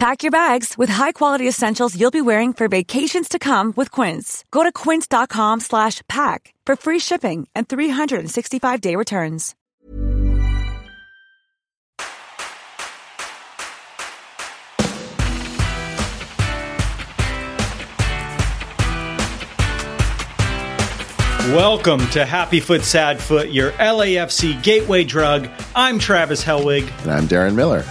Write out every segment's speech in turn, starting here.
Pack your bags with high-quality essentials you'll be wearing for vacations to come with Quince. Go to quince.com slash pack for free shipping and 365-day returns. Welcome to Happy Foot Sad Foot, your LAFC gateway drug. I'm Travis Helwig. And I'm Darren Miller.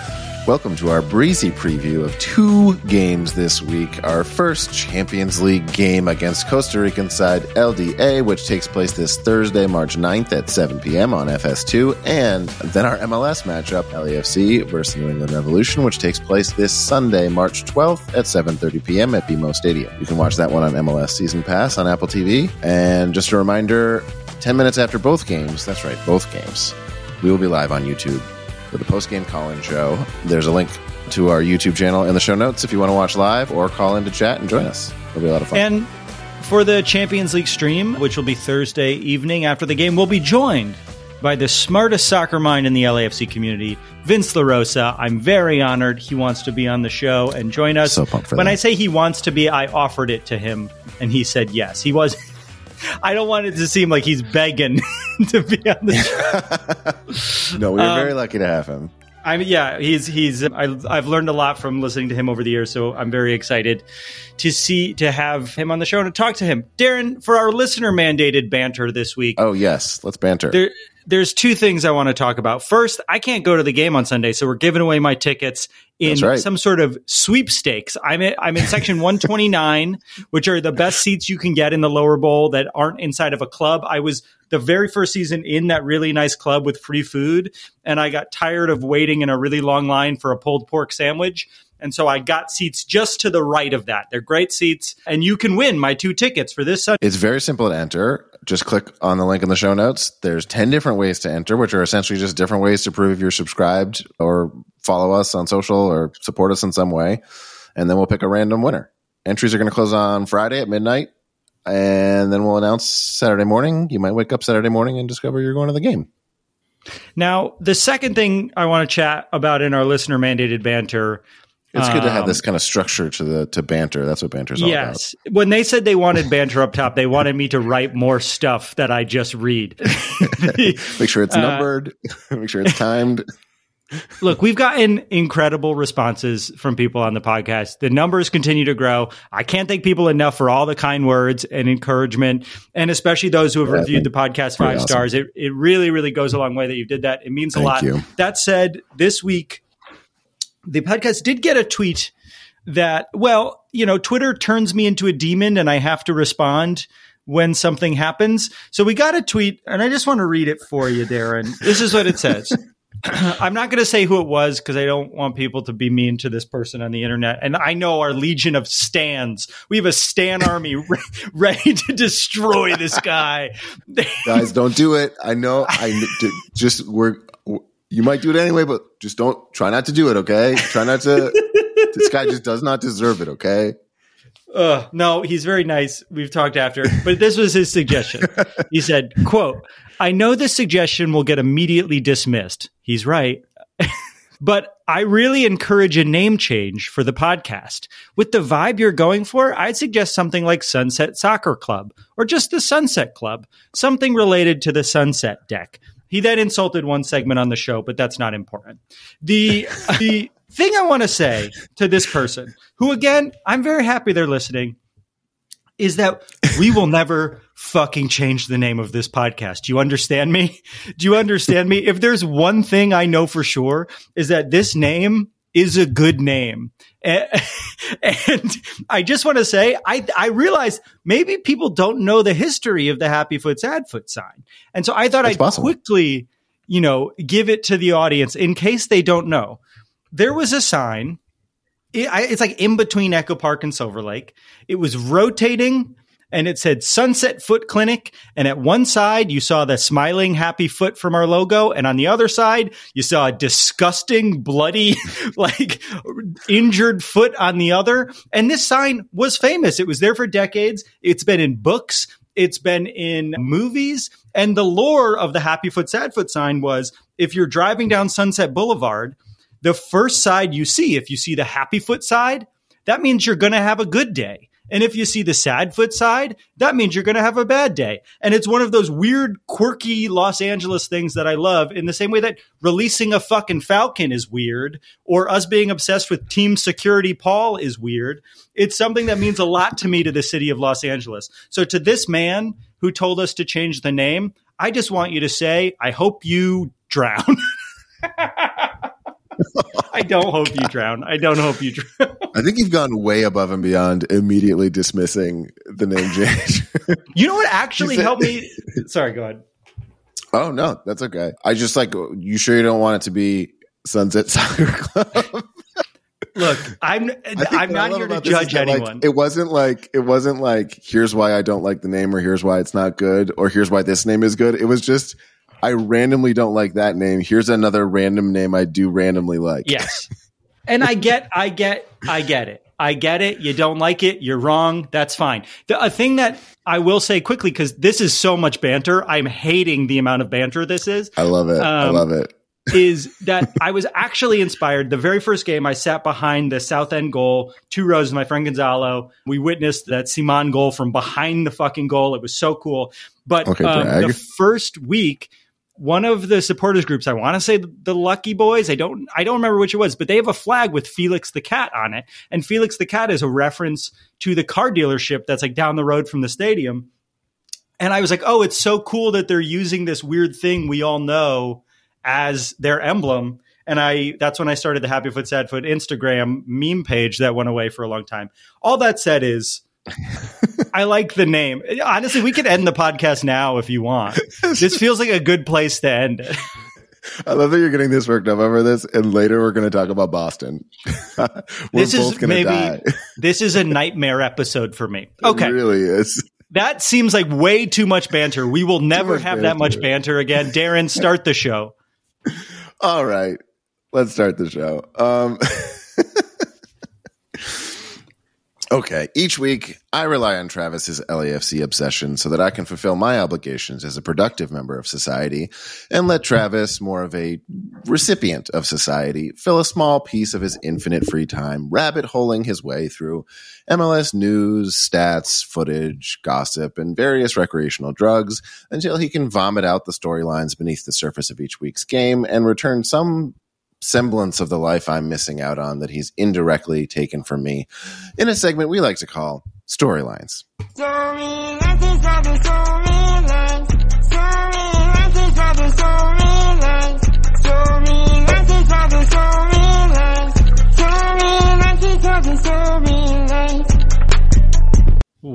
Welcome to our breezy preview of two games this week. Our first Champions League game against Costa Rican side LDA, which takes place this Thursday, March 9th at 7 p.m. on FS2. And then our MLS matchup, LAFC versus New England Revolution, which takes place this Sunday, March 12th at 7.30 p.m. at BMO Stadium. You can watch that one on MLS Season Pass on Apple TV. And just a reminder, 10 minutes after both games, that's right, both games, we will be live on YouTube for the post game call in show. There's a link to our YouTube channel in the show notes if you want to watch live or call in to chat and join us. It'll be a lot of fun. And for the Champions League stream, which will be Thursday evening after the game, we'll be joined by the smartest soccer mind in the LAFC community, Vince LaRosa. I'm very honored he wants to be on the show and join us. So pumped for when that. I say he wants to be, I offered it to him and he said yes. He was. I don't want it to seem like he's begging to be on the show. no, we were Um, very lucky to have him. I mean, yeah, he's he's. I, I've learned a lot from listening to him over the years, so I'm very excited to see to have him on the show and to talk to him. Darren, for our listener mandated banter this week, Oh, yes. Let's banter. there there's two things I want to talk about. First, I can't go to the game on Sunday, so we're giving away my tickets in right. some sort of sweepstakes. I'm in, I'm in section 129, which are the best seats you can get in the lower bowl that aren't inside of a club. I was the very first season in that really nice club with free food, and I got tired of waiting in a really long line for a pulled pork sandwich. And so I got seats just to the right of that. They're great seats, and you can win my two tickets for this Sunday. It's very simple to enter. Just click on the link in the show notes. There's 10 different ways to enter, which are essentially just different ways to prove you're subscribed or follow us on social or support us in some way. And then we'll pick a random winner. Entries are going to close on Friday at midnight. And then we'll announce Saturday morning. You might wake up Saturday morning and discover you're going to the game. Now, the second thing I want to chat about in our listener mandated banter. It's good to have um, this kind of structure to the to banter. That's what banter's all about. Yes. When they said they wanted banter up top, they wanted me to write more stuff that I just read. Make sure it's Uh, numbered. Make sure it's timed. Look, we've gotten incredible responses from people on the podcast. The numbers continue to grow. I can't thank people enough for all the kind words and encouragement, and especially those who have Yeah, reviewed the podcast five awesome. stars. It, it really, really goes a long way that you did that. It means a lot. you. That said, this week, the podcast did get a tweet that, well, you know, Twitter turns me into a demon and I have to respond when something happens. So we got a tweet, and I just want to read it for you, Darren. This is what it says. I'm not going to say who it was because I don't want people to be mean to this person on the internet. And I know our legion of stands. We have a stan army re- ready to destroy this guy. Guys, don't do it. I know. I just we're. You might do it anyway, but just don't try not to do it. Okay, try not to. this guy just does not deserve it. Okay. Uh, no, he's very nice. We've talked after, but this was his suggestion. He said, quote, I know this suggestion will get immediately dismissed. He's right. but I really encourage a name change for the podcast. With the vibe you're going for, I'd suggest something like Sunset Soccer Club or just the Sunset Club, something related to the Sunset deck. He then insulted one segment on the show, but that's not important. The the thing I want to say to this person, who again, I'm very happy they're listening, is that we will never fucking change the name of this podcast. Do you understand me? Do you understand me? If there's one thing I know for sure is that this name is a good name. And, and I just want to say, I, I realize maybe people don't know the history of the Happy Foot Sad Foot sign. And so I thought That's I'd possible. quickly, you know, give it to the audience in case they don't know. There was a sign. It, I, it's like in between Echo Park and Silver Lake. It was rotating and it said Sunset Foot Clinic. And at one side, you saw the smiling, happy foot from our logo. And on the other side, you saw a disgusting, bloody, like injured foot on the other. And this sign was famous. It was there for decades. It's been in books. It's been in movies. And the lore of the Happy Foot, Sad Foot sign was if you're driving down Sunset Boulevard, the first side you see, if you see the Happy Foot side, that means you're going to have a good day. And if you see the sad foot side, that means you're going to have a bad day. And it's one of those weird, quirky Los Angeles things that I love in the same way that releasing a fucking Falcon is weird or us being obsessed with team security Paul is weird. It's something that means a lot to me to the city of Los Angeles. So to this man who told us to change the name, I just want you to say, I hope you drown. I don't hope you drown. I don't hope you drown. I think you've gone way above and beyond immediately dismissing the name change. you know what actually said, helped me? Sorry, go ahead. Oh no, that's okay. I just like you. Sure, you don't want it to be Sunset Soccer Club. Look, I'm I'm not here to judge anyone. Like, it wasn't like it wasn't like here's why I don't like the name or here's why it's not good or here's why this name is good. It was just I randomly don't like that name. Here's another random name I do randomly like. Yes. And I get, I get, I get it. I get it. You don't like it. You're wrong. That's fine. The a thing that I will say quickly, because this is so much banter. I'm hating the amount of banter this is. I love it. Um, I love it. is that I was actually inspired. The very first game, I sat behind the South End goal, two rows, my friend Gonzalo. We witnessed that Ciman goal from behind the fucking goal. It was so cool. But okay, um, the first week, one of the supporters groups, I want to say the Lucky Boys. I don't, I don't remember which it was, but they have a flag with Felix the cat on it, and Felix the cat is a reference to the car dealership that's like down the road from the stadium. And I was like, oh, it's so cool that they're using this weird thing we all know as their emblem. And I, that's when I started the Happy Foot Sad Foot Instagram meme page that went away for a long time. All that said is I like the name. Honestly, we could end the podcast now if you want. This feels like a good place to end it. I love that you're getting this worked up over this, and later we're going to talk about Boston. this is maybe die. this is a nightmare episode for me. Okay, it really is. That seems like way too much banter. We will never have banter. that much banter again. Darren, start the show. All right, let's start the show. Um, Okay. Each week, I rely on Travis's LAFC obsession so that I can fulfill my obligations as a productive member of society and let Travis, more of a recipient of society, fill a small piece of his infinite free time, rabbit holing his way through MLS news, stats, footage, gossip, and various recreational drugs until he can vomit out the storylines beneath the surface of each week's game and return some semblance of the life I'm missing out on that he's indirectly taken from me in a segment we like to call Storylines.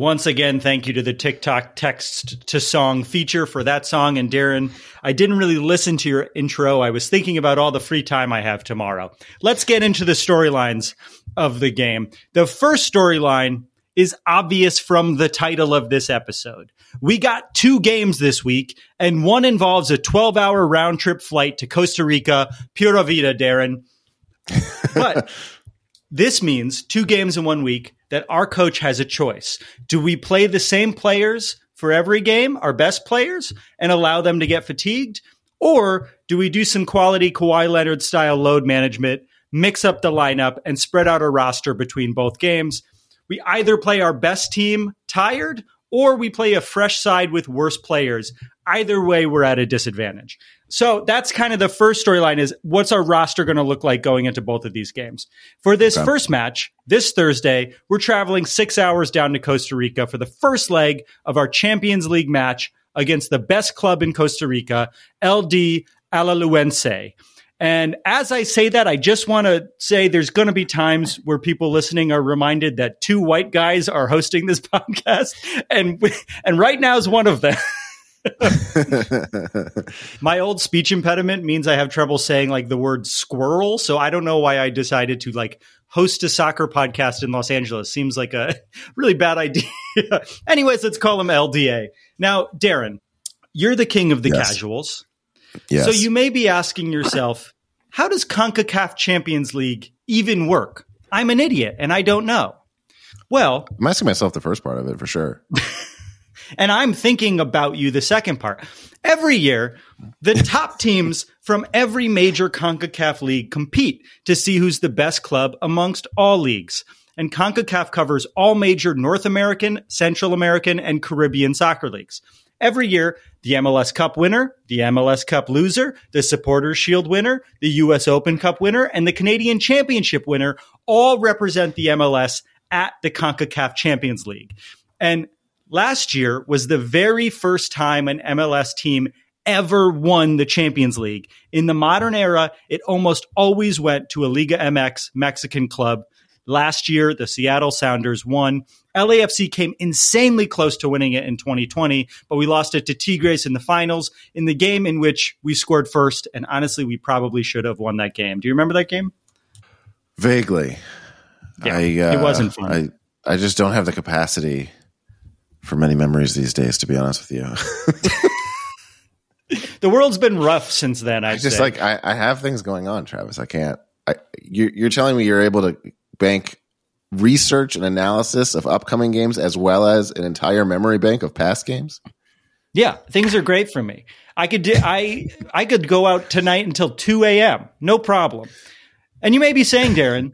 Once again, thank you to the TikTok text to song feature for that song. And Darren, I didn't really listen to your intro. I was thinking about all the free time I have tomorrow. Let's get into the storylines of the game. The first storyline is obvious from the title of this episode. We got two games this week, and one involves a 12 hour round trip flight to Costa Rica. Pura vida, Darren. But this means two games in one week that our coach has a choice. Do we play the same players for every game, our best players, and allow them to get fatigued? Or do we do some quality Kawhi Leonard style load management, mix up the lineup, and spread out our roster between both games? We either play our best team tired or we play a fresh side with worse players. Either way, we're at a disadvantage. So that's kind of the first storyline is what's our roster going to look like going into both of these games? For this okay. first match, this Thursday, we're traveling six hours down to Costa Rica for the first leg of our Champions League match against the best club in Costa Rica, LD Alajuelense. And as I say that, I just want to say there's going to be times where people listening are reminded that two white guys are hosting this podcast, and and right now is one of them. My old speech impediment means I have trouble saying like the word squirrel, so I don't know why I decided to like host a soccer podcast in Los Angeles. Seems like a really bad idea. Anyways, let's call him LDA. Now, Darren, you're the king of the yes. casuals. Yes. So you may be asking yourself, how does CONCACAF Champions League even work? I'm an idiot and I don't know. Well, I'm asking myself the first part of it for sure. And I'm thinking about you the second part. Every year, the top teams from every major CONCACAF league compete to see who's the best club amongst all leagues. And CONCACAF covers all major North American, Central American, and Caribbean soccer leagues. Every year, the MLS Cup winner, the MLS Cup loser, the Supporters Shield winner, the US Open Cup winner, and the Canadian Championship winner all represent the MLS at the CONCACAF Champions League. And last year was the very first time an MLS team ever won the Champions League. In the modern era, it almost always went to a Liga MX Mexican club. Last year, the Seattle Sounders won. LAFC came insanely close to winning it in 2020, but we lost it to Tigres in the finals in the game in which we scored first. And honestly, we probably should have won that game. Do you remember that game? Vaguely. Yeah, I, uh, it wasn't fun. I, I just don't have the capacity for many memories these days, to be honest with you. the world's been rough since then. I just say. like I, I, have things going on, Travis. I can't. I, you're, you're telling me you're able to bank research and analysis of upcoming games as well as an entire memory bank of past games? Yeah, things are great for me. I could do, I I could go out tonight until 2 a.m. No problem. And you may be saying, Darren,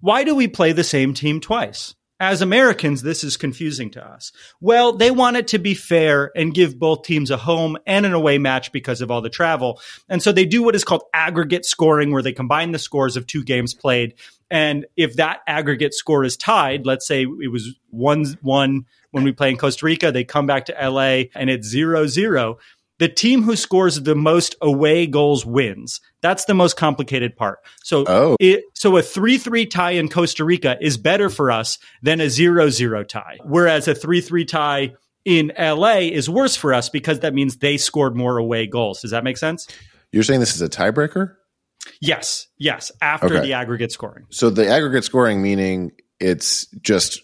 why do we play the same team twice? As Americans, this is confusing to us. Well, they want it to be fair and give both teams a home and an away match because of all the travel. And so they do what is called aggregate scoring, where they combine the scores of two games played and if that aggregate score is tied, let's say it was 1 1 when we play in Costa Rica, they come back to LA and it's 0 0. The team who scores the most away goals wins. That's the most complicated part. So, oh. it, so a 3 3 tie in Costa Rica is better for us than a 0 0 tie. Whereas a 3 3 tie in LA is worse for us because that means they scored more away goals. Does that make sense? You're saying this is a tiebreaker? Yes, yes, after okay. the aggregate scoring. So the aggregate scoring meaning it's just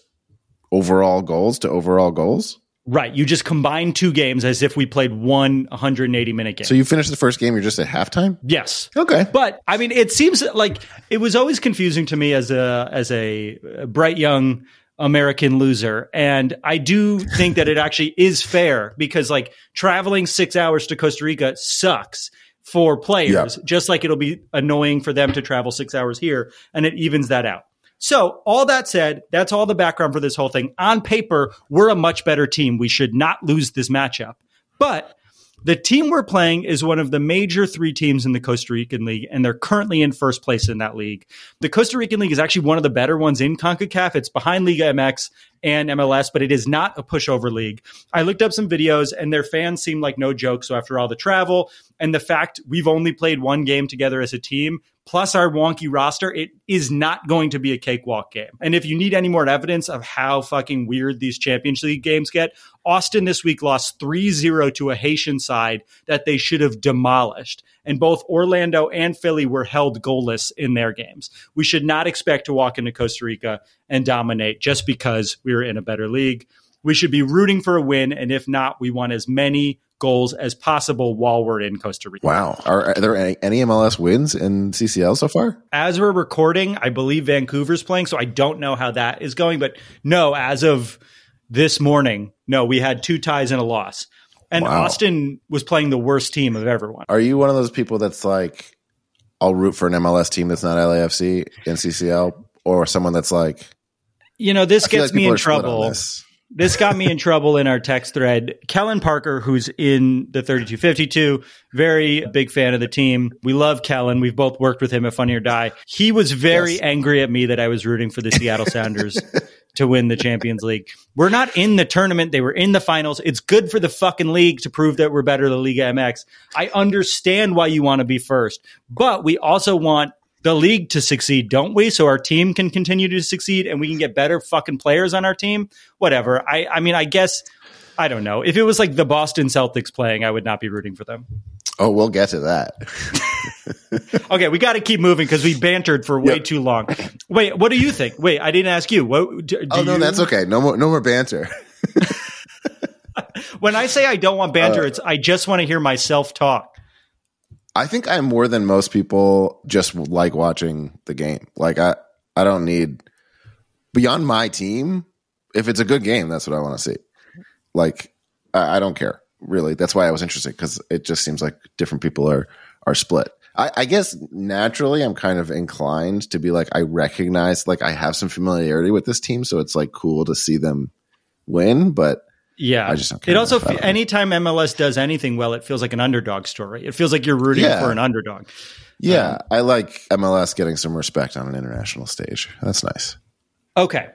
overall goals to overall goals? Right. You just combine two games as if we played one 180 minute game. So you finished the first game, you're just at halftime? Yes. Okay. But I mean, it seems like it was always confusing to me as a as a bright young American loser. And I do think that it actually is fair because like traveling six hours to Costa Rica sucks for players, yep. just like it'll be annoying for them to travel six hours here, and it evens that out. So, all that said, that's all the background for this whole thing. On paper, we're a much better team. We should not lose this matchup. But the team we're playing is one of the major three teams in the Costa Rican League, and they're currently in first place in that league. The Costa Rican League is actually one of the better ones in CONCACAF. It's behind Liga MX and MLS, but it is not a pushover league. I looked up some videos, and their fans seem like no joke. So, after all the travel and the fact we've only played one game together as a team, plus our wonky roster, it is not going to be a cakewalk game. And if you need any more evidence of how fucking weird these Champions League games get, Austin this week lost 3 0 to a Haitian side that they should have demolished. And both Orlando and Philly were held goalless in their games. We should not expect to walk into Costa Rica and dominate just because we're in a better league. We should be rooting for a win. And if not, we want as many goals as possible while we're in Costa Rica. Wow. Are, are there any, any, MLS wins in CCL so far? As we're recording, I believe Vancouver's playing, so I don't know how that is going. But no, as of this morning, no, we had two ties and a loss. And wow. Austin was playing the worst team of everyone. Are you one of those people that's like, I'll root for an MLS team that's not LAFC in CCL, or someone that's like, you know, this gets like me in trouble. This. got me in trouble in our text thread. Kellen Parker, who's in the 3252, very big fan of the team. We love Kellen. We've both worked with him at Funny or Die. He was very yes. angry at me that I was rooting for the Seattle Sounders to win the Champions League. We're not in the tournament. They were in the finals. It's good for the fucking league to prove that we're better than Liga MX. I understand why you want to be first, but we also want the league to succeed, don't we? So our team can continue to succeed and we can get better fucking players on our team. Whatever. I, I mean, I guess, I don't know. If it was like the Boston Celtics playing, I would not be rooting for them. Oh, we'll get to that. okay, we got to keep moving because we bantered for way yep. too long. Wait, what do you think? Wait, I didn't ask you. What? Do, do oh no, you... that's okay. No more, no more banter. when I say I don't want banter, uh, it's I just want to hear myself talk. I think I'm more than most people just like watching the game. Like I I don't need beyond my team. If it's a good game, that's what I want to see. Like I, I don't care really. That's why I was interested because it just seems like different people are are split. I, I, guess naturally I'm kind of inclined to be like I recognize like I have some familiarity with this team, so it's like cool to see them win. But yeah, I just don't care. It also, anytime MLS does anything well, it feels like an underdog story. It feels like you're rooting yeah. for an underdog. Yeah, um, I like MLS getting some respect on an international stage. That's nice. Okay.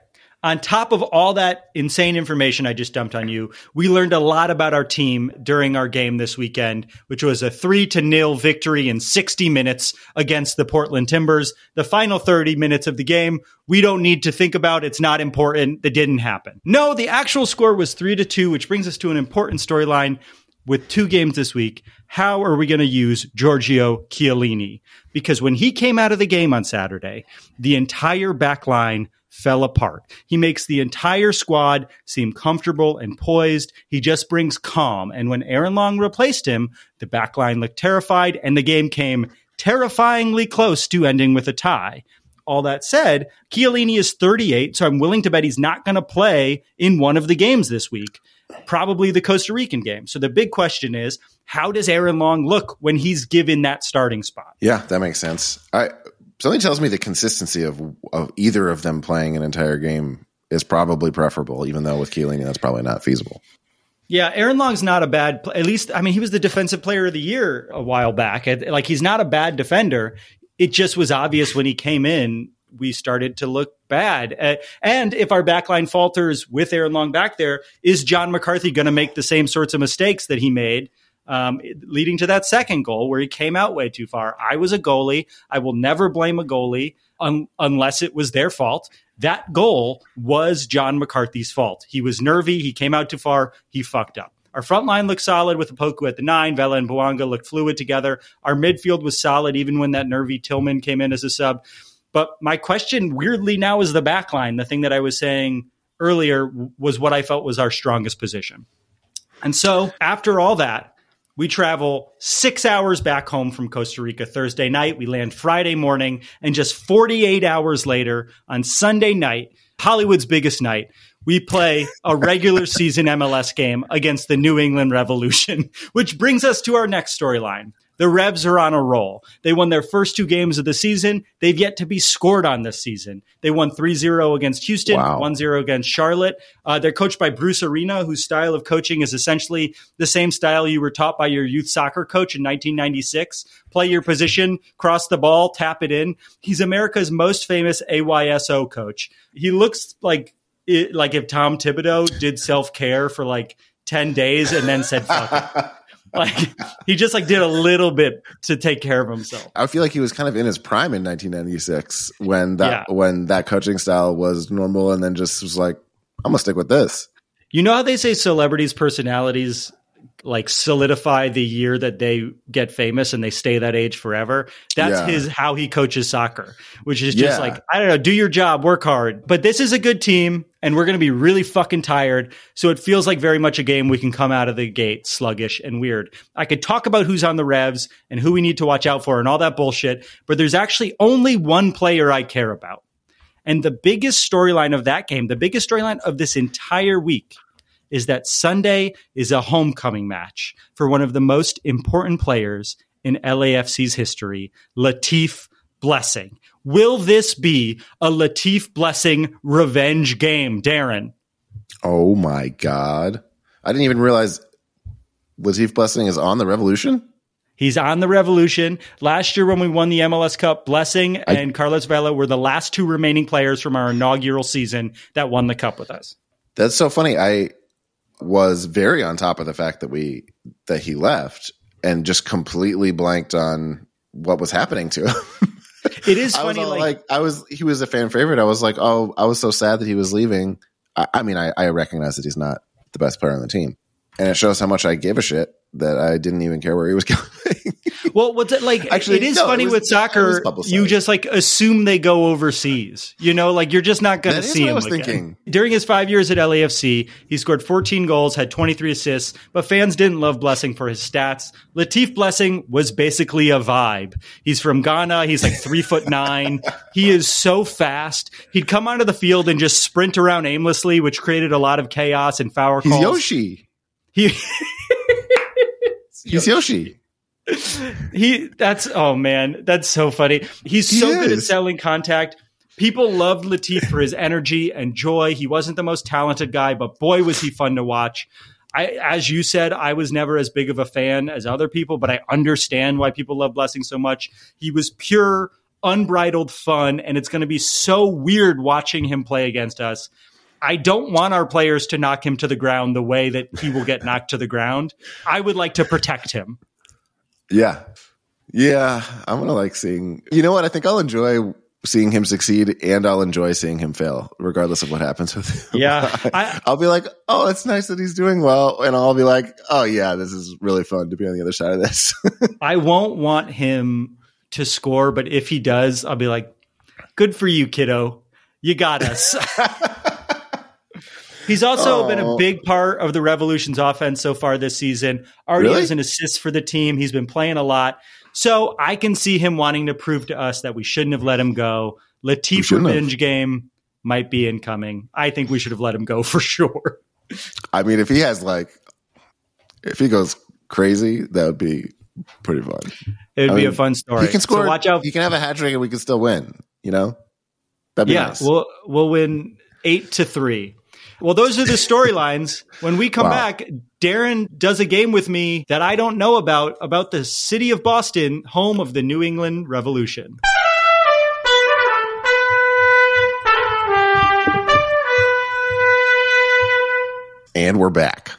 On top of all that insane information I just dumped on you, we learned a lot about our team during our game this weekend, which was a three to nil victory in 60 minutes against the Portland Timbers. The final 30 minutes of the game, we don't need to think about. It's not important. That didn't happen. No, the actual score was three to two, which brings us to an important storyline with two games this week, how are we going to use Giorgio Chiellini? Because when he came out of the game on Saturday, the entire back line fell apart. He makes the entire squad seem comfortable and poised. He just brings calm. And when Aaron Long replaced him, the backline looked terrified and the game came terrifyingly close to ending with a tie. All that said, Chiellini is 38, so I'm willing to bet he's not going to play in one of the games this week, probably the Costa Rican game. So the big question is, how does Aaron Long look when he's given that starting spot? Yeah, that makes sense. I something tells me the consistency of of either of them playing an entire game is probably preferable, even though with Chiellini that's probably not feasible. Yeah, Aaron Long's not a bad. At least, I mean, he was the defensive player of the year a while back. Like he's not a bad defender. It just was obvious when he came in, we started to look bad. and if our backline falters with Aaron Long back there, is John McCarthy going to make the same sorts of mistakes that he made? Um, leading to that second goal where he came out way too far. I was a goalie. I will never blame a goalie un- unless it was their fault. That goal was John McCarthy's fault. He was nervy. He came out too far. He fucked up. Our front line looked solid with Opoku at the nine. Vela and Bouanga looked fluid together. Our midfield was solid even when that nervy Tillman came in as a sub. But my question, weirdly, now is the back line. The thing that I was saying earlier was what I felt was our strongest position. And so after all that, we travel six hours back home from Costa Rica Thursday night. We land Friday morning, and just 48 hours later, on Sunday night, Hollywood's biggest night, we play a regular season MLS game against the New England Revolution, which brings us to our next storyline. The Revs are on a roll. They won their first two games of the season. They've yet to be scored on this season. They won 3 0 against Houston, wow. 1 0 against Charlotte. Uh, they're coached by Bruce Arena, whose style of coaching is essentially the same style you were taught by your youth soccer coach in 1996. Play your position, cross the ball, tap it in. He's America's most famous AYSO coach. He looks like it, like if Tom Thibodeau did self care for like 10 days and then said, fuck it. like he just like did a little bit to take care of himself. I feel like he was kind of in his prime in 1996 when that yeah. when that coaching style was normal, and then just was like, I'm gonna stick with this. You know how they say celebrities' personalities like solidify the year that they get famous and they stay that age forever. That's yeah. his how he coaches soccer, which is just yeah. like I don't know, do your job, work hard. But this is a good team and we're going to be really fucking tired. So it feels like very much a game we can come out of the gate sluggish and weird. I could talk about who's on the Revs and who we need to watch out for and all that bullshit, but there's actually only one player I care about. And the biggest storyline of that game, the biggest storyline of this entire week is that Sunday is a homecoming match for one of the most important players in LAFC's history, Latif Blessing. Will this be a Latif Blessing revenge game, Darren? Oh my God. I didn't even realize Latif Blessing is on the Revolution. He's on the Revolution. Last year, when we won the MLS Cup, Blessing I, and Carlos Vela were the last two remaining players from our inaugural season that won the cup with us. That's so funny. I was very on top of the fact that we that he left and just completely blanked on what was happening to him. it is funny. I like, like, I was, he was a fan favorite. I was like, oh, I was so sad that he was leaving. I, I mean, I, I recognize that he's not the best player on the team, and it shows how much I give a shit that I didn't even care where he was going. well, what's it like? Actually, it is no, funny it was, with soccer. You just like assume they go overseas. You know, like you're just not going to see him. I was again. thinking during his five years at LAFC, he scored 14 goals, had 23 assists, but fans didn't love Blessing for his stats. Latif Blessing was basically a vibe. He's from Ghana. He's like three foot nine. He is so fast. He'd come onto the field and just sprint around aimlessly, which created a lot of chaos and foul calls. He's Yoshi. He. He's Yoshi. he that's oh man, that's so funny. He's he so is. good at selling contact. People loved Latif for his energy and joy. He wasn't the most talented guy, but boy was he fun to watch. I, as you said, I was never as big of a fan as other people, but I understand why people love Blessing so much. He was pure, unbridled fun, and it's going to be so weird watching him play against us. I don't want our players to knock him to the ground the way that he will get knocked to the ground. I would like to protect him. Yeah. Yeah. I'm going to like seeing, you know what? I think I'll enjoy seeing him succeed and I'll enjoy seeing him fail, regardless of what happens with him. Yeah. I, will be like, oh, it's nice that he's doing well. And I'll be like, oh, yeah, this is really fun to be on the other side of this. I won't want him to score, but if he does, I'll be like, good for you, kiddo. You got us. He's also been a oh. big part of the Revolution's offense so far this season. Already really? has an assist for the team. He's been playing a lot. So I can see him wanting to prove to us that we shouldn't have let him go. Latif revenge have. game might be incoming. I think we should have let him go for sure. I mean, if he has like, if he goes crazy, that would be pretty fun. It would I be mean, a fun story. He can score. So watch out. He can have a hat trick, and we can still win. You know, that'd be yeah, nice. We'll we'll win eight to three. Well, those are the storylines. When we come wow. back, Darren does a game with me that I don't know about, about the city of Boston, home of the New England Revolution. And we're back.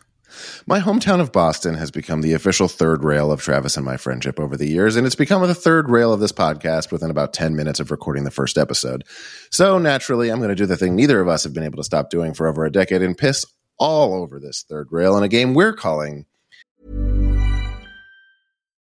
My hometown of Boston has become the official third rail of Travis and my friendship over the years, and it's become the third rail of this podcast within about 10 minutes of recording the first episode. So naturally, I'm going to do the thing neither of us have been able to stop doing for over a decade and piss all over this third rail in a game we're calling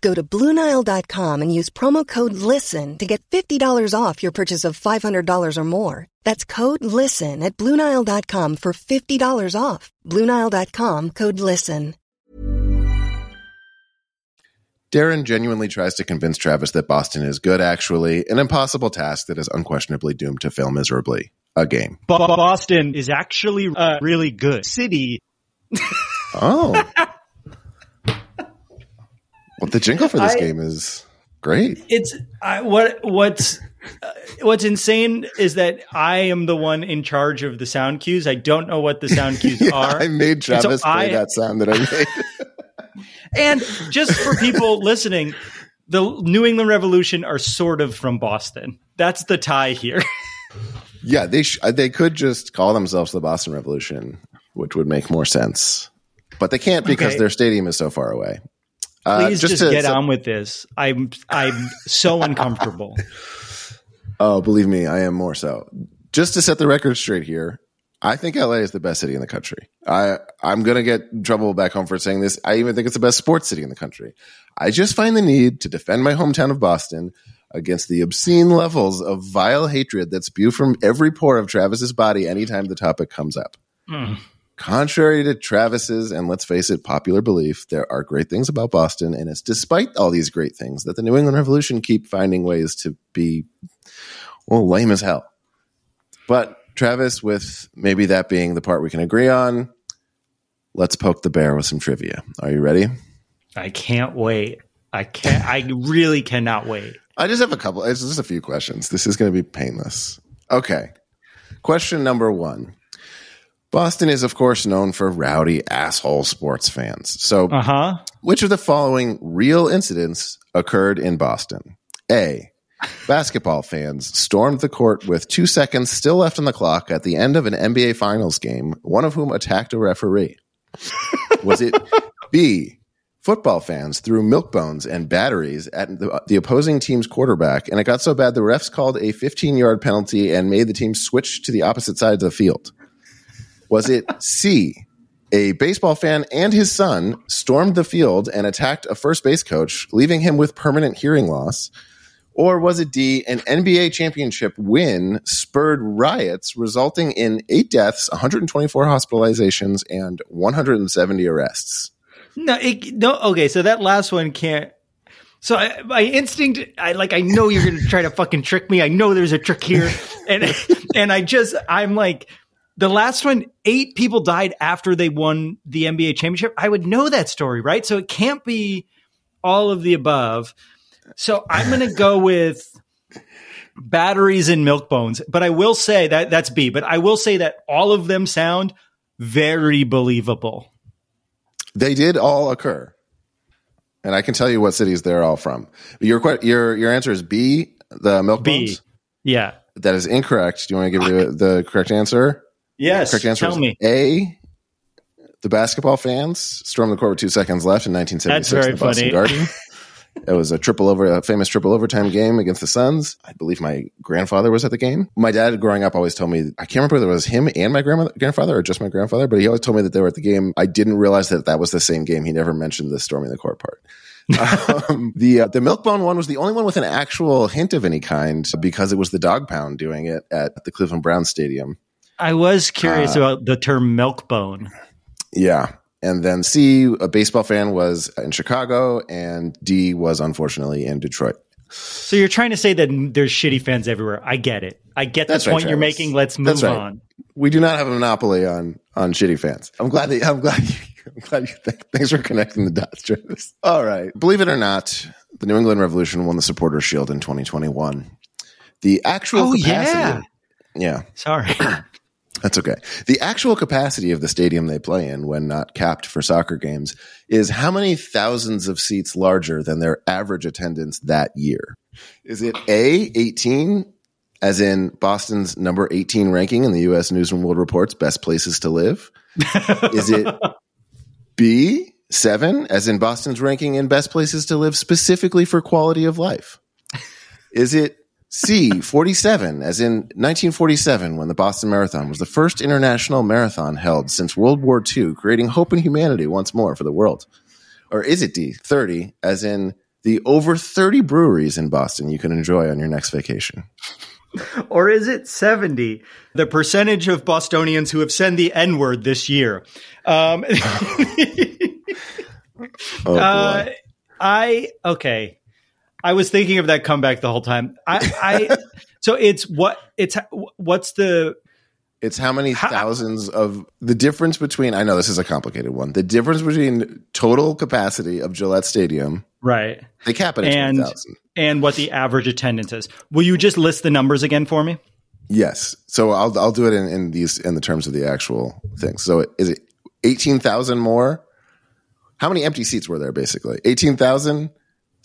Go to Bluenile.com and use promo code LISTEN to get $50 off your purchase of $500 or more. That's code LISTEN at Bluenile.com for $50 off. Bluenile.com code LISTEN. Darren genuinely tries to convince Travis that Boston is good, actually, an impossible task that is unquestionably doomed to fail miserably. A game. Boston is actually a really good city. Oh. well, the jingle for this I- game is great. It's I, what what's uh, what's insane is that I am the one in charge of the sound cues. I don't know what the sound cues are. I made And so Travis play I- that sound that I made. And just for people listening, the New England Revolution are sort of from Boston. That's the tie here. yeah, they sh- they could just call themselves the Boston Revolution, which would make more sense. But they can't because Okay. their stadium is so far away. Uh, Please just, to- get so- on with this. I'm I'm so uncomfortable. Oh, believe me, I am more so. Just to set the record straight here, I think LA is the best city in the country. I I'm gonna get in trouble back home for saying this. I even think it's the best sports city in the country. I just find the need to defend my hometown of Boston against the obscene levels of vile hatred that spew from every pore of Travis's body anytime the topic comes up. Contrary to Travis's and let's face it, popular belief, there are great things about Boston, and it's despite all these great things that the New England Revolution keep finding ways to be well lame as hell. But Travis, with maybe that being the part we can agree on, let's poke the bear with some trivia. Are you ready? I can't wait. I can't. I really cannot wait. I just have a couple. It's just a few questions. This is going to be painless. Okay. Question number one. Boston is, of course, known for rowdy asshole sports fans. So, Uh huh. which of the following real incidents occurred in Boston? A. Basketball fans stormed the court with two seconds still left on the clock at the end of an NBA Finals game, one of whom attacked a referee. Was it B? Football fans threw milk bones and batteries at the, the opposing team's quarterback, and it got so bad the refs called a 15 yard penalty and made the team switch to the opposite side of the field. Was it C? A baseball fan and his son stormed the field and attacked a first base coach, leaving him with permanent hearing loss. Or was it D? An NBA championship win spurred riots, resulting in eight deaths, 124 hospitalizations, and 170 arrests. No, it, no. Okay, so that last one can't. So I, my instinct, I like, I know you're going to try to fucking trick me. I know there's a trick here, and and I just, I'm like, the last one, eight people died after they won the NBA championship. I would know that story, right? So it can't be all of the above. So I'm going to go with batteries and milk bones. But I will say that that's B. But I will say that all of them sound very believable. They did all occur, and I can tell you what cities they're all from. Your your your answer is B. The milk B. bones. Yeah. That is incorrect. Do you want to give me the, the correct answer? Yes. Correct answer Tell me. A. The basketball fans stormed the court with two seconds left in 1976 That's very in the Boston funny. Garden. It was a triple over, a famous triple overtime game against the Suns. I believe my grandfather was at the game. My dad, growing up, always told me I can't remember whether it was him and my grandmother, grandfather or just my grandfather, but he always told me that they were at the game. I didn't realize that that was the same game. He never mentioned the storming the court part. um, the uh, the Milkbone one was the only one with an actual hint of any kind because it was the Dog Pound doing it at the Cleveland Browns Stadium. I was curious Uh, about the term milk bone. Yeah. And then C, a baseball fan was in Chicago, and D was unfortunately in Detroit. So you're trying to say that there's shitty fans everywhere. I get it. I get the That's right, point you're making. Let's move right. on. We do not have a monopoly on on shitty fans. I'm glad that I'm glad you, I'm glad you th- thanks for connecting the dots, Travis. All right. Believe it or not, the New England Revolution won the Supporters Shield in 2021. The actual Oh, capacity yeah. yeah, Sorry. That's okay. The actual capacity of the stadium they play in when not capped for soccer games is how many thousands of seats larger than their average attendance that year? Is it A, 18, as in Boston's number 18 ranking in the US News and World Report's best places to live? Is it B, 7, as in Boston's ranking in best places to live specifically for quality of life? Is it C, 47, as in 1947, when the Boston Marathon was the first international marathon held since World War II, creating hope and humanity once more for the world? Or is it D, 30, as in the over 30 breweries in Boston you can enjoy on your next vacation. Or is it 70? The percentage of Bostonians who have said the N word this year. Um, Oh, boy. uh, I, okay. I was thinking of that comeback the whole time. I, I, so it's what, it's, what's the, It's how many thousands of the difference between, I know this is a complicated one, the difference between total capacity of Gillette Stadium, right. they cap it at And, 20,000. and what the average attendance is. Will you just list the numbers again for me? Yes. So I'll, I'll do it in, in these, in the terms of the actual thing. So is it 18,000 more? How many empty seats were there basically? 18,000,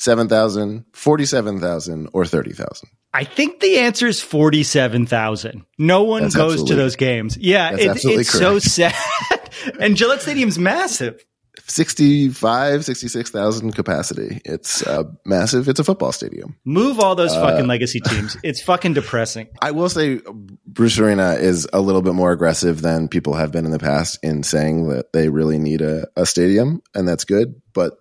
7,000, 47,000, or 30,000? I think the answer is 47,000. No one That's goes to those games. Yeah, it, it's so sad. and Gillette Stadium's massive. 65, 66,000 capacity. It's uh, massive. It's a football stadium. Move all those Uh, fucking legacy teams. It's fucking depressing. I will say Bruce Arena is a little bit more aggressive than people have been in the past in saying that they really need a, a stadium, and that's good. But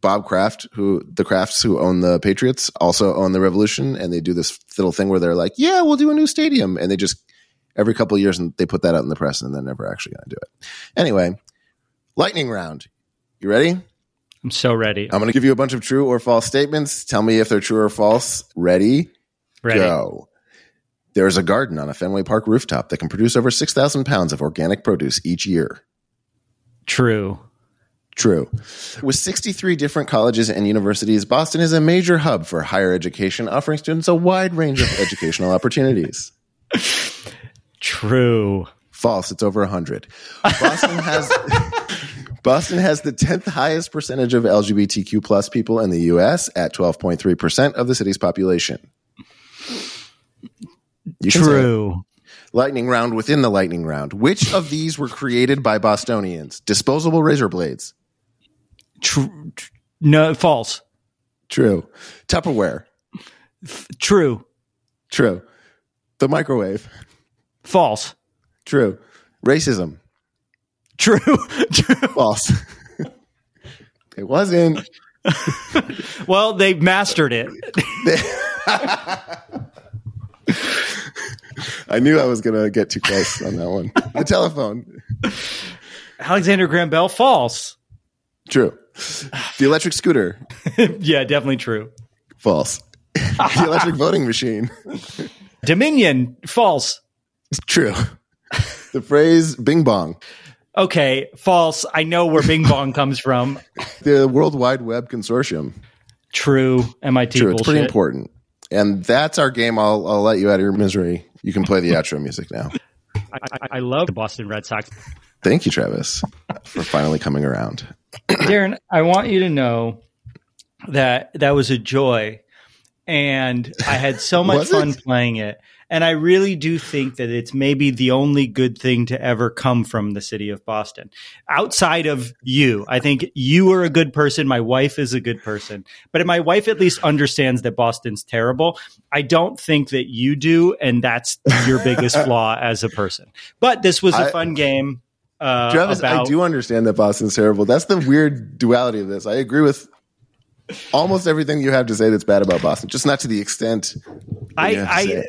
Bob Kraft, who the Krafts who own the Patriots, also own the Revolution, and they do this little thing where they're like, "Yeah, we'll do a new stadium," and they just every couple of years and they put that out in the press, and they're never actually going to do it. Anyway, lightning round. You ready? I'm so ready. I'm going to give you a bunch of true or false statements. Tell me if they're true or false. Ready? Ready. Go. There's a garden on a Fenway Park rooftop that can produce over 6,000 pounds of organic produce each year. True. True. With 63 different colleges and universities, Boston is a major hub for higher education, offering students a wide range of educational opportunities. True. False. It's over 100. Boston has Boston has the 10th highest percentage of LGBTQ plus people in the US at 12.3% of the city's population. You can say it. True. Lightning round within the lightning round. Which of these were created by Bostonians? Disposable razor blades. True. No, false. True. Tupperware. True. True. The microwave. False. True. Racism. True. True. False. it wasn't. Well, they mastered it. I knew I was going to get too close on that one. The telephone. Alexander Graham Bell. False. True. The electric scooter. yeah, definitely true. False. the electric voting machine. Dominion. False. It's True. The phrase bing bong. Okay, false. I know where Bing Bong comes from. The World Wide Web Consortium. True. MIT True. bullshit. It's pretty important. And that's our game. I'll, I'll let you out of your misery. You can play the outro music now. I, I, I love the Boston Red Sox. Thank you, Travis, for finally coming around. Darren, I want you to know that that was a joy, and I had so much fun it? playing it. And I really do think that it's maybe the only good thing to ever come from the city of Boston. Outside of you, I think you are a good person. My wife is a good person. But my wife at least understands that Boston's terrible. I don't think that you do. And that's your biggest flaw as a person. But this was a I- fun game. Uh, Travis, I do understand that Boston's terrible. That's the weird duality of this. I agree with almost everything you have to say that's bad about Boston, just not to the extent. that you have to I, I,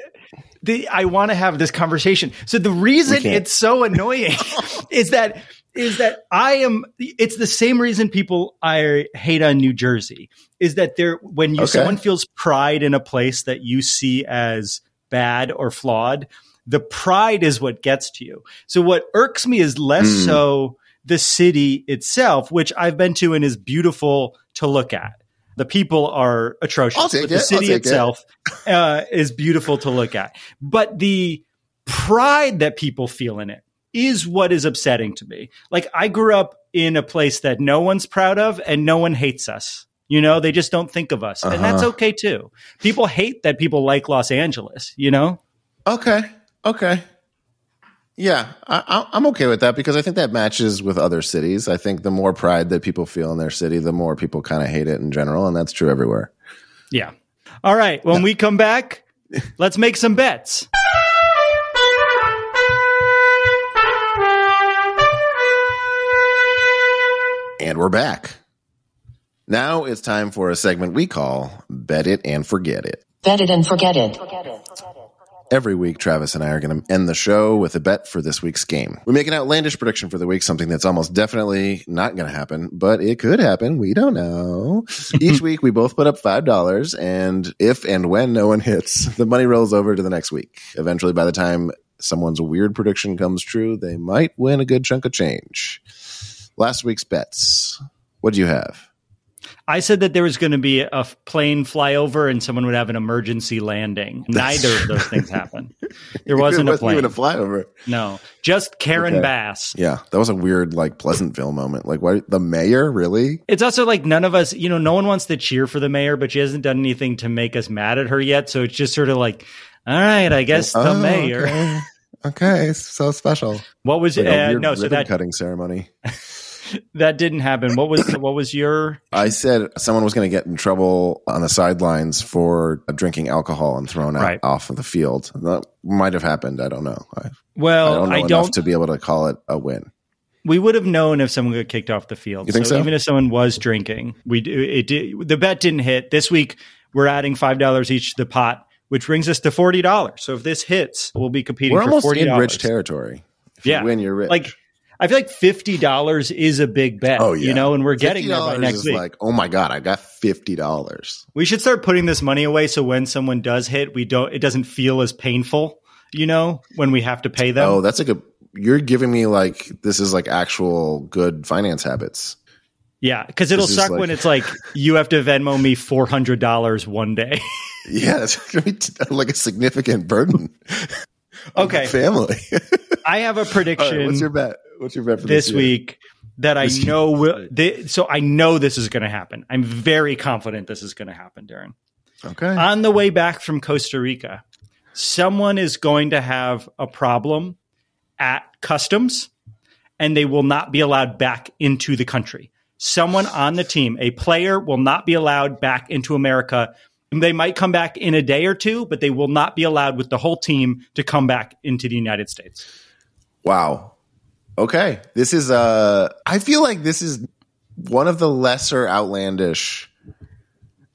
the, I want to have this conversation. So the reason it's so annoying is that is that I am. It's the same reason people I hate on New Jersey is that there when you Okay. someone feels pride in a place that you see as bad or flawed, the pride is what gets to you. So what irks me is less Hmm. so the city itself, which I've been to and is beautiful to look at. The people are atrocious, but the it. I'll city take it. itself uh, is beautiful to look at. But the pride that people feel in it is what is upsetting to me. Like I grew up in a place that no one's proud of and no one hates us. You know, they just don't think of us. And that's Uh-huh. okay too. People hate that people like Los Angeles, you know? Okay. Okay. Yeah, I, I- I'm okay with that because I think that matches with other cities. I think the more pride that people feel in their city, the more people kind of hate it in general, and that's true everywhere. Yeah. All right. When we come back, let's make some bets. And we're back. Now it's time for a segment we call Bet It and Forget It. Bet it and forget it. Every week, Travis and I are going to end the show with a bet for this week's game. We make an outlandish prediction for the week, something that's almost definitely not going to happen, but it could happen. We don't know. Each week, we both put up $5, and if and when no one hits, the money rolls over to the next week. Eventually, by the time someone's weird prediction comes true, they might win a good chunk of change. Last week's bets. What do you have? I said that there was going to be a plane flyover and someone would have an emergency landing. Neither of those things happened. There wasn't, it a plane. even a flyover. no, just Karen Okay. Bass. Yeah, that was a weird, like, Pleasantville moment. Like, why the mayor really? It's also like none of us, you know, no one wants to cheer for the mayor, but she hasn't done anything to make us mad at her yet. So it's just sort of like, all right, I guess the Oh, mayor. Okay. okay, so special. What was Like a uh, no? So that cutting ceremony. that didn't happen. What was what was your? I said someone was going to get in trouble on the sidelines for drinking alcohol and thrown out Right. off of the field. That might have happened. I don't know. I, Well, I don't know I enough don't. to be able to call it a win. we would have known if someone got kicked off the field. You think so? Even if someone was drinking, we it did, the bet didn't hit this week. We're adding five dollars each to the pot, which brings us to forty dollars. So if this hits, we'll be competing We're for almost in rich territory. If Yeah. you win, you're rich. Like I feel like fifty dollars is a big bet. oh yeah, you know, and we're getting there by next is week. Like, oh my god, I got fifty dollars. we should start putting this money away so when someone does hit, we don't. It doesn't feel as painful. You know, when we have to pay them. Oh, that's a good. You're giving me like this is like actual good finance habits. Yeah, because it'll This suck like- when it's like you have to Venmo me four hundred dollars one day. Yeah, that's gonna be like a significant burden. Okay. family. I have a prediction right, what's your bet? What's your bet for this this, week that I This know will. They, so I know this is going to happen. I'm very confident this is going to happen, Darren. Okay. On the way back from Costa Rica, someone is going to have a problem at customs, and they will not be allowed back into the country. Someone on the team, a player, will not be allowed back into America. They might come back in a day or two, but they will not be allowed with the whole team to come back into the United States. Wow. Okay. This is uh I feel like this is one of the lesser outlandish.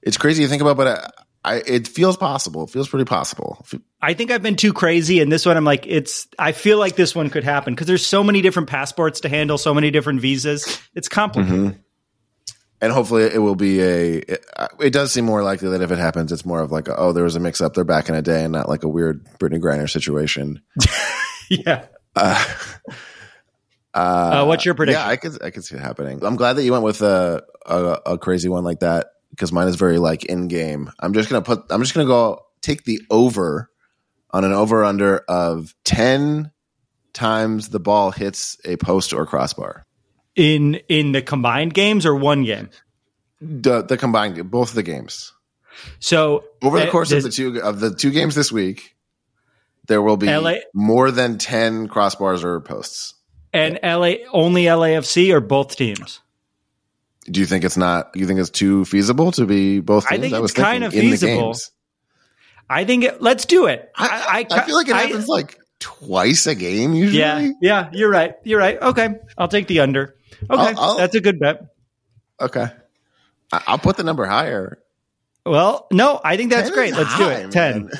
It's crazy to think about, but I, I it feels possible. It feels pretty possible. I think I've been too crazy, and this one I'm like, it's. I feel like this one could happen because there's so many different passports to handle, so many different visas. It's complicated. And hopefully it will be a it, it does seem more likely that if it happens it's more of like a, oh there was a mix up they're back in a day and not like a weird Brittney Griner situation. Yeah. Uh, Uh, what's your prediction? Yeah, I could I could see it happening. I'm glad that you went with a a, a crazy one like that because mine is very like in game. I'm just gonna put I'm just gonna go take the over on an over under of ten times the ball hits a post or crossbar. in in the combined games or one game. The, the combined both of the games So over the uh, course of the two of the two games this week, there will be LA more than ten crossbars or posts. And LA only LAFC or both teams. Do you think it's not? You think it's too feasible to be both? Teams? I think was it's kind of feasible. I think it, let's do it. I, I, feel like it I- happens like twice a game usually. Yeah, yeah, you're right. You're right. Okay, I'll take the under. Okay, I'll- I'll- that's a good bet. Okay. I, I'll put the number higher. Well, no, I think that's great. Let's do high, it. 10.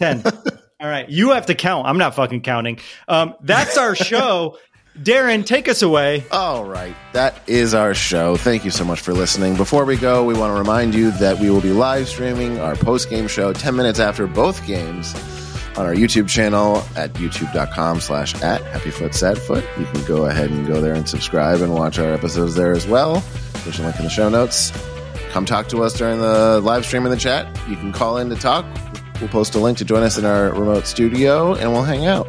man. 10. All right. You have to count. I'm not fucking counting. Um, that's our show. Darren, take us away. All right. That is our show. Thank you so much for listening. Before we go, we want to remind you that we will be live streaming our post game show 10 minutes after both games on our YouTube channel at youtube.com slash at happyfootsadfoot. You can go ahead and go there and subscribe and watch our episodes there as well. There's a link in the show notes. Come talk to us during the live stream in the chat. You can call in to talk. We'll post a link to join us in our remote studio and we'll hang out.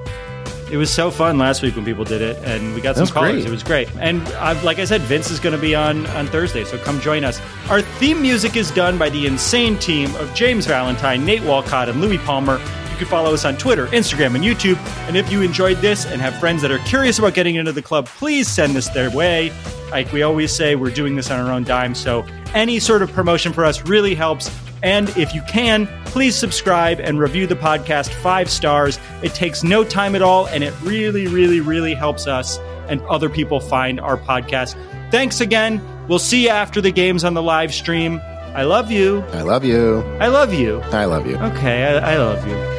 It was so fun last week when people did it, and we got some callers. great. It was great. And uh, like I said, Vince is going to be on on Thursday, so come join us. Our theme music is done by the insane team of James Valentine, Nate Walcott, and Louis Palmer. You can follow us on Twitter, Instagram, and YouTube. And if you enjoyed this and have friends that are curious about getting into the club, please send this their way. Like we always say, we're doing this on our own dime, so any sort of promotion for us really helps. And if you can, please subscribe and review the podcast five stars. It takes no time at all, and it really, really, really helps us and other people find our podcast. Thanks again. We'll see you after the games on the live stream. I love you. I love you. I love you. I love you. Okay, I, I love you.